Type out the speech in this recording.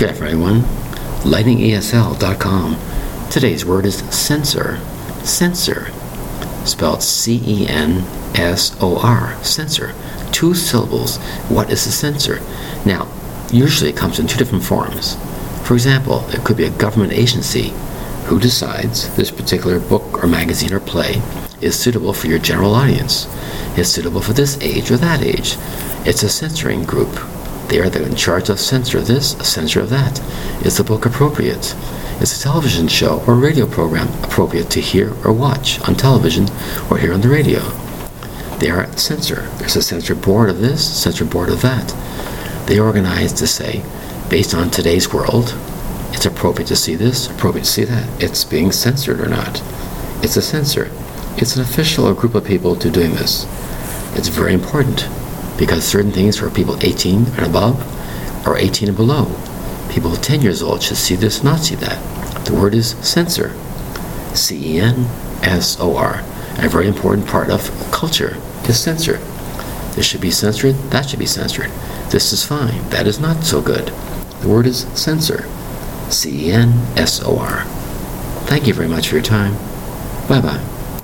Good afternoon, everyone. LightningESL.com. Today's word is censor. Censor. Spelled C E N S O R. Censor. Two syllables. What is a censor? Now, usually it comes in two different forms. For example, it could be a government agency who decides this particular book or magazine or play is suitable for your general audience, is suitable for this age or that age. It's a censoring group. They are the in charge of censor this, censor that. Is the book appropriate? Is a television show or radio program appropriate to hear or watch on television or hear on the radio? They are censor. There's a censor board of this, censor board of that. They organize to say, based on today's world, it's appropriate to see this, appropriate to see that. It's being censored or not. It's a censor. It's an official or group of people to doing this. It's very important because certain things for people 18 and above or 18 and below. People 10 years old should see this, not see that. The word is censor. C E N S O R. A very important part of culture is censor. This should be censored, that should be censored. This is fine, that is not so good. The word is censor. C E N S O R. Thank you very much for your time. Bye bye.